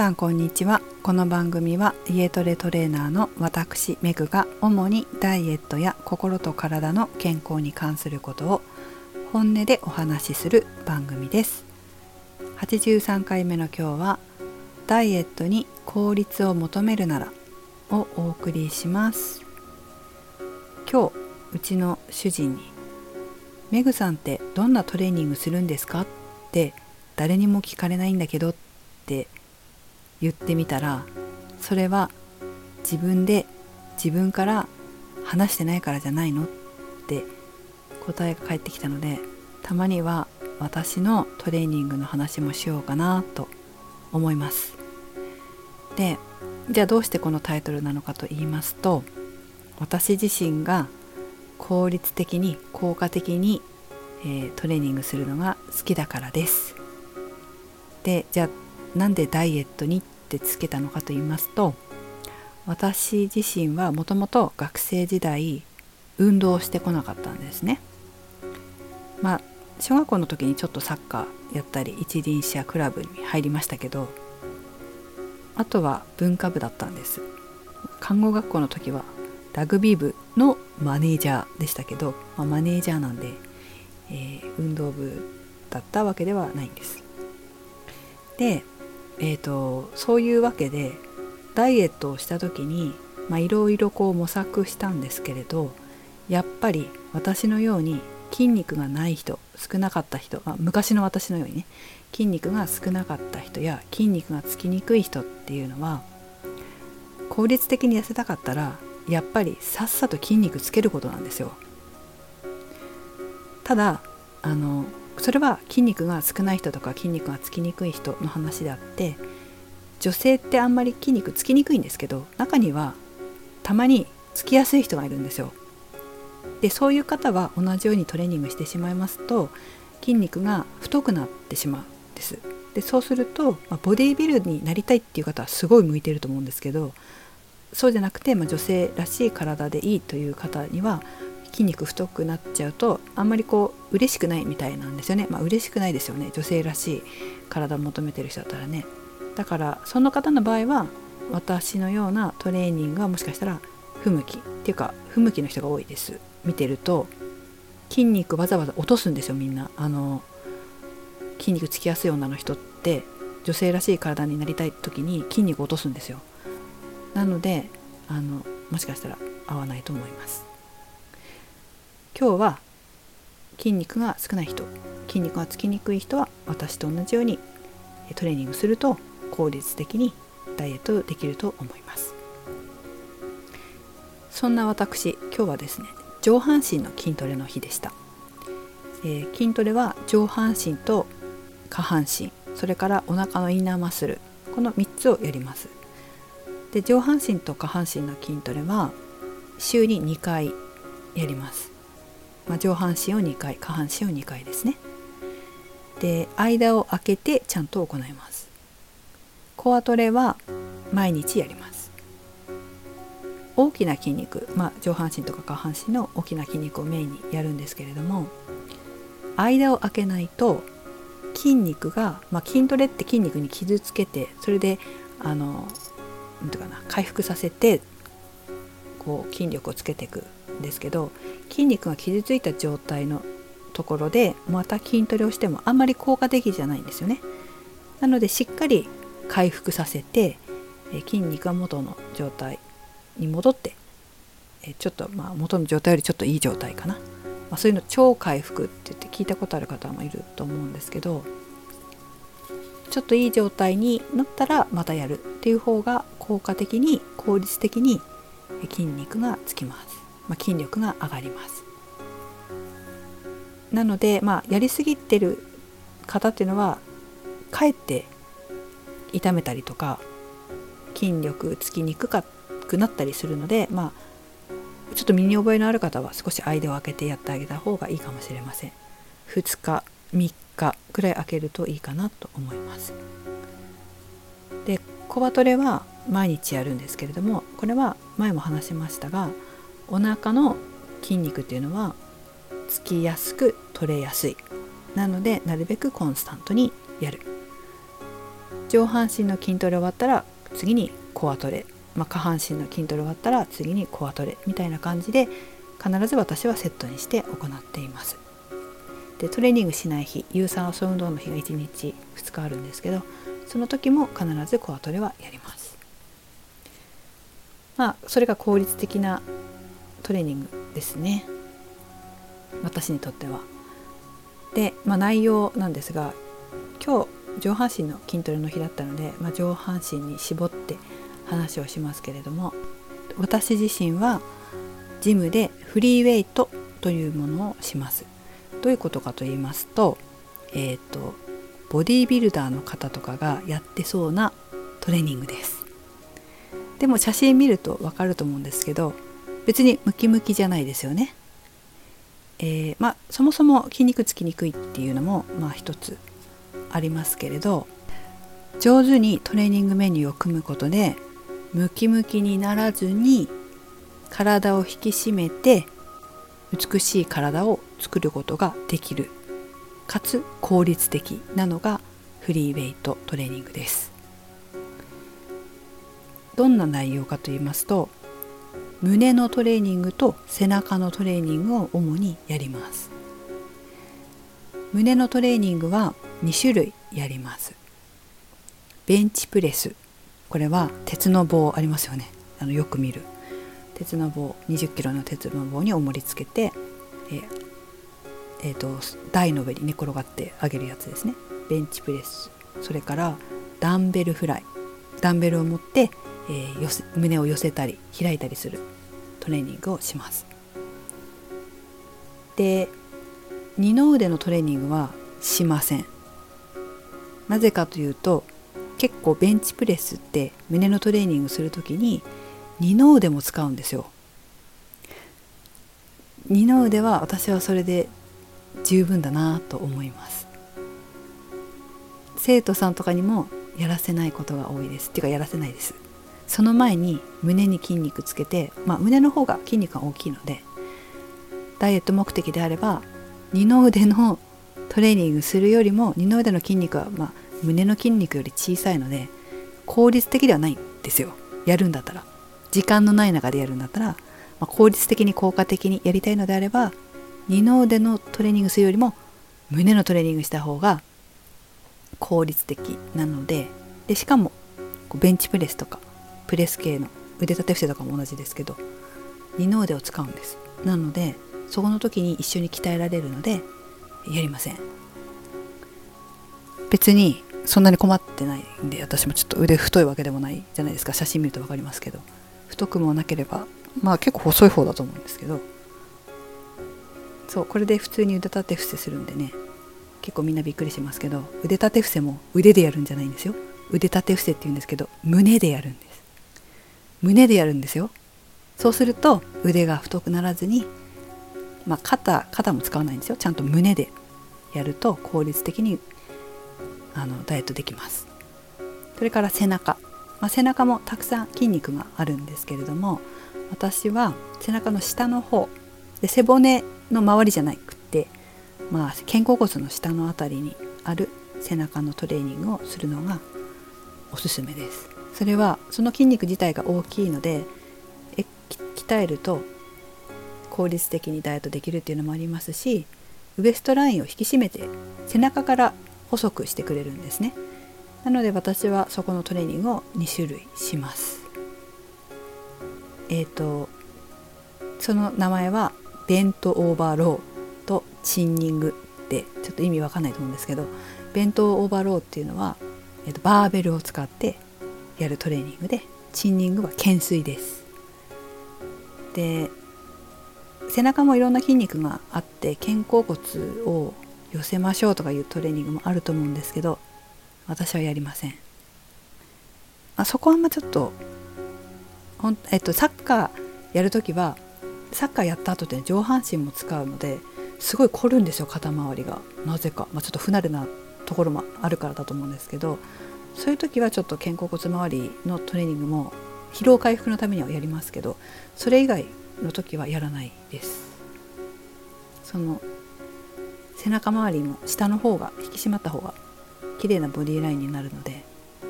さんこんにちは。この番組は家トレトレーナーの私メグが主にダイエットや心と体の健康に関することを本音でお話しする番組です。83回目の今日はダイエットに効率を求めるならをお送りします。今日うちの主人にメグさんってどんなトレーニングするんですかって誰にも聞かれないんだけどって言ってみたらそれは自分で自分から話してないからじゃないの？って答えが返ってきたのでたまには私のトレーニングの話もしようかなと思います。でじゃあどうしてこのタイトルなのかと言いますと私自身が効率的に効果的に、えー、トレーニングするのが好きだからです。でじゃあなんでダイエットにってつけたのかと言いますと私自身はもともと学生時代運動をしてこなかったんですね。まあ小学校の時にちょっとサッカーやったり一輪車クラブに入りましたけどあとは文化部だったんです。看護学校の時はラグビー部のマネージャーでしたけど、まあ、マネージャーなんで、えー、運動部だったわけではないんです。でえーと、そういうわけでダイエットをした時にいろいろこう模索したんですけれどやっぱり私のように筋肉がない人少なかった人、まあ、昔の私のようにね筋肉が少なかった人や筋肉がつきにくい人っていうのは効率的に痩せたかったらやっぱりさっさと筋肉つけることなんですよ。ただあのそれは筋肉が少ない人とか筋肉がつきにくい人の話であって女性ってあんまり筋肉つきにくいんですけど中にはたまにつきやすい人がいるんですよ。でそういう方は同じようにトレーニングしてしまいますと筋肉が太くなってしまうんです。でそうすると、まあ、ボディービルになりたいっていう方はすごい向いてると思うんですけどそうじゃなくて、まあ、女性らしい体でいいという方には筋肉太くなっちゃうとあんまりこう嬉しくないみたいなんですよね。まあ嬉しくないですよね。女性らしい体を求めてる人だったらね。だからその方の場合は私のようなトレーニングはもしかしたら不向きっていうか不向きの人が多いです。見てると筋肉わざわざ落とすんですよみんな。あの筋肉つきやすい女の人って女性らしい体になりたい時に筋肉を落とすんですよ。なのであのもしかしたら合わないと思います。今日は筋肉が少ない人。筋肉がつきにくい人は私と同じようにトレーニングすると効率的にダイエットできると思います。そんな私今日はですね上半身の筋トレの日でした、えー、筋トレは上半身と下半身それからお腹のインナーマッスルこの3つをやります。で上半身と下半身の筋トレは週に2回やります。まあ、上半身を2回下半身を2回ですね。で間を空けてちゃんと行います。コアトレは毎日やります。大きな筋肉、まあ、上半身とか下半身の大きな筋肉をメインにやるんですけれども間を空けないと筋肉が、まあ、筋トレって筋肉に傷つけてそれであのなんていうかな回復させてこう筋力をつけていく。ですけど筋肉が傷ついた状態のところでまた筋トレをしてもあんまり効果的じゃないんですよね。なのでしっかり回復させて筋肉が元の状態に戻ってちょっとまあ元の状態よりちょっといい状態かな、まあ、そういうの超回復って言って聞いたことある方もいると思うんですけどちょっといい状態になったらまたやるっていう方が効果的に効率的に筋肉がつきます。まあ、筋力が上がります。なので、まあ、やりすぎてる方っていうのはかえって痛めたりとか筋力つきにくくなったりするので、まあ、ちょっと身に覚えのある方は少し間を空けてやってあげた方がいいかもしれません。2日3日くらい空けるといいかなと思います。でコバトレは毎日やるんですけれどもこれは前も話しましたがお腹の筋肉っていうのはつきやすく取れやすいなのでなるべくコンスタントにやる上半身の筋トレ終わったら次にコアトレ、まあ、下半身の筋トレ終わったら次にコアトレみたいな感じで必ず私はセットにして行っています。でトレーニングしない日有酸素運動の日が1日2日あるんですけどその時も必ずコアトレはやります。まあそれが効率的なトレーニングですね私にとっては。で、まあ、内容なんですが今日上半身の筋トレの日だったので、まあ、上半身に絞って話をしますけれども私自身はジムでフリーウェイトというものをします。どういうことかと言いますと,、えーと、ボディービルダーの方とかがやってそうなトレーニングです。でも写真見ると分かると思うんですけど別にムキムキじゃないですよね。えー、まあそもそも筋肉つきにくいっていうのもまあ一つありますけれど上手にトレーニングメニューを組むことでムキムキにならずに体を引き締めて美しい体を作ることができるかつ効率的なのがフリーウェイトトレーニングですどんな内容かと言いますと胸のトレーニングと背中のトレーニングを主にやります。胸のトレーニングは2種類やります。ベンチプレス。これは鉄の棒ありますよね。あのよく見る。鉄の棒20キロの鉄の棒に重りつけて、えーえーと、台の上に寝転がってあげるやつですね。ベンチプレス。それからダンベルフライ。ダンベルを持って、えー、寄せ胸を寄せたり開いたりするトレーニングをします。で二の腕のトレーニングはしません。なぜかというと結構ベンチプレスって胸のトレーニングする時に二の腕も使うんですよ。二の腕は私はそれで十分だなと思います。生徒さんとかにもやらせないことが多いです。っていうかやらせないです。その前に胸に筋肉つけて、まあ、胸の方が筋肉が大きいのでダイエット目的であれば二の腕のトレーニングするよりも二の腕の筋肉は、まあ、胸の筋肉より小さいので効率的ではないんですよ。やるんだったら。時間のない中でやるんだったら、まあ、効率的に効果的にやりたいのであれば二の腕のトレーニングするよりも胸のトレーニングした方が効率的なのででしかもベンチプレスとかプレス系の腕立て伏せとかも同じですけど二の腕を使うんです。なのでそこの時に一緒に鍛えられるのでやりません。別にそんなに困ってないんで私もちょっと腕太いわけでもないじゃないですか。写真見ると分かりますけど。太くもなければまあ結構細い方だと思うんですけど。そうこれで普通に腕立て伏せするんでね。結構みんなびっくりしますけど腕立て伏せも腕でやるんじゃないんですよ。腕立て伏せって言うんですけど胸でやるんです。胸でやるんですよ。そうすると腕が太くならずにまあ肩肩も使わないんですよ。ちゃんと胸でやると効率的にあのダイエットできます。それから背中。まあ、背中もたくさん筋肉があるんですけれども私は背中の下の方で背骨の周りじゃなくって、まあ、肩甲骨の下の辺りにある背中のトレーニングをするのがおすすめです。それはその筋肉自体が大きいのでえ鍛えると効率的にダイエットできるっていうのもありますしウエストラインを引き締めて背中から細くしてくれるんですね。なので私はそこのトレーニングを2種類します。えっ、ー、とその名前は bent over row と chinning ってちょっと意味わかんないと思うんですけど bent over row っていうのは、えー、とバーベルを使ってやるトレーニングでチンニングは懸垂です。で背中もいろんな筋肉があって肩甲骨を寄せましょうとかいうトレーニングもあると思うんですけど私はやりません。あそこはあんまちょっとほん、えっと、サッカーやるときはサッカーやった後って上半身も使うのですごい凝るんですよ肩周りが。なぜか、まあ、ちょっと不慣れなところもあるからだと思うんですけどそういう時はちょっと肩甲骨周りのトレーニングも疲労回復のためにはやりますけどそれ以外の時はやらないです。その背中周りも下の方が引き締まった方が綺麗なボディラインになるので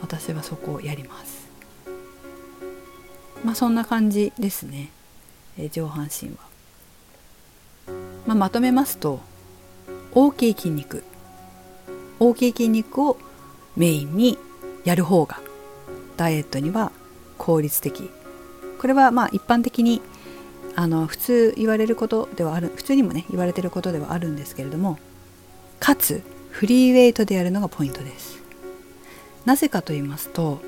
私はそこをやります。まあそんな感じですね、え、上半身は、まあ、まとめますと大きい筋肉。大きい筋肉をメインにやる方がダイエットには効率的。これはまあ一般的にあの普通言われることではある普通にもね言われてることではあるんですけれどもかつフリーウェイトでやるのがポイントです。なぜかと言いますと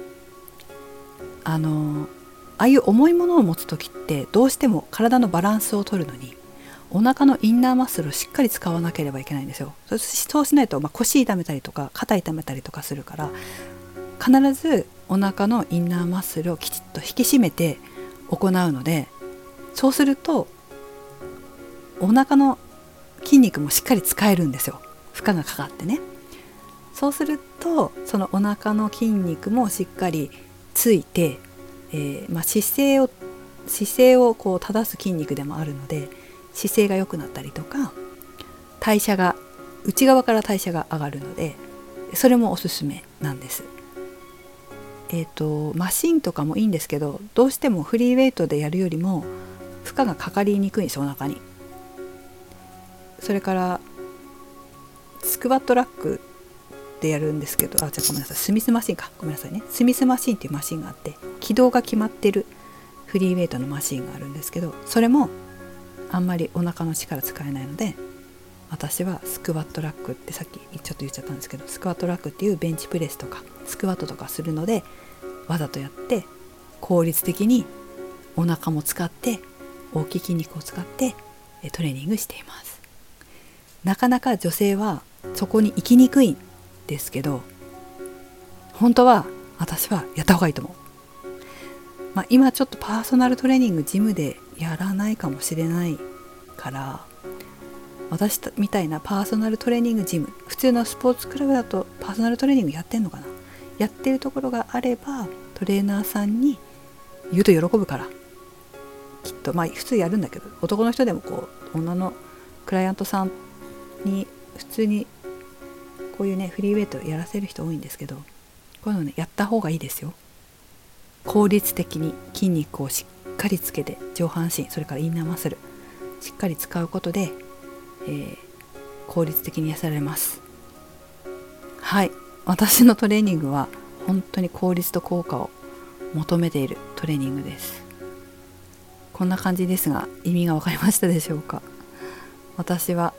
あのああいう重いものを持つ時ってどうしても体のバランスを取るのにお腹のインナーマッスルをしっかり使わなければいけないんですよ。そうしないと、まあ、腰痛めたりとか肩痛めたりとかするから必ずお腹のインナーマッスルをきちっと引き締めて行うのでそうするとお腹の筋肉もしっかり使えるんですよ負荷がかかってねそうするとそのお腹の筋肉もしっかりついて、えー、まあ、姿勢を姿勢をこう正す筋肉でもあるので姿勢が良くなったりとか代謝が内側から代謝が上がるのでそれもおすすめなんです。えーと、マシンとかもいいんですけどどうしてもフリーウェイトでやるよりも負荷がかかりにくいんですお腹に。それからスクワットラックでやるんですけどあじゃあごめんなさいスミスマシンかごめんなさいねスミスマシンっていうマシンがあって軌道が決まってるフリーウェイトのマシンがあるんですけどそれもあんまりお腹の力使えないので私はスクワットラックってさっきちょっと言っちゃったんですけどスクワットラックっていうベンチプレスとかスクワットとかするのでわざとやって効率的にお腹も使って大きい筋肉を使ってトレーニングしています。なかなか女性はそこに行きにくいんですけど本当は私はやった方がいいと思う、まあ、今ちょっとパーソナルトレーニングジムでやらないかもしれないから私みたいなパーソナルトレーニングジム普通のスポーツクラブだとパーソナルトレーニングやってんのかな？やってるところがあればトレーナーさんに言うと喜ぶから。きっと。まあ普通やるんだけど男の人でもこう女のクライアントさんに普通にこういうねフリーウェイトやらせる人多いんですけどこういうのねやった方がいいですよ。効率的に筋肉をしっかりつけて上半身それからインナーマッスルしっかり使うことで、えー、効率的に痩せられます。はい。私のトレーニングは本当に効率と効果を求めているトレーニングです。こんな感じですが意味が分かりましたでしょうか？私は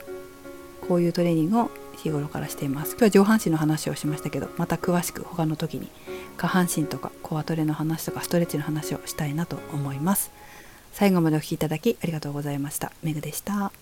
こういうトレーニングを日頃からしています。今日は上半身の話をしましたけどまた詳しく他の時に下半身とかコアトレの話とかストレッチの話をしたいなと思います。最後までお聴きいただきありがとうございました。めぐでした。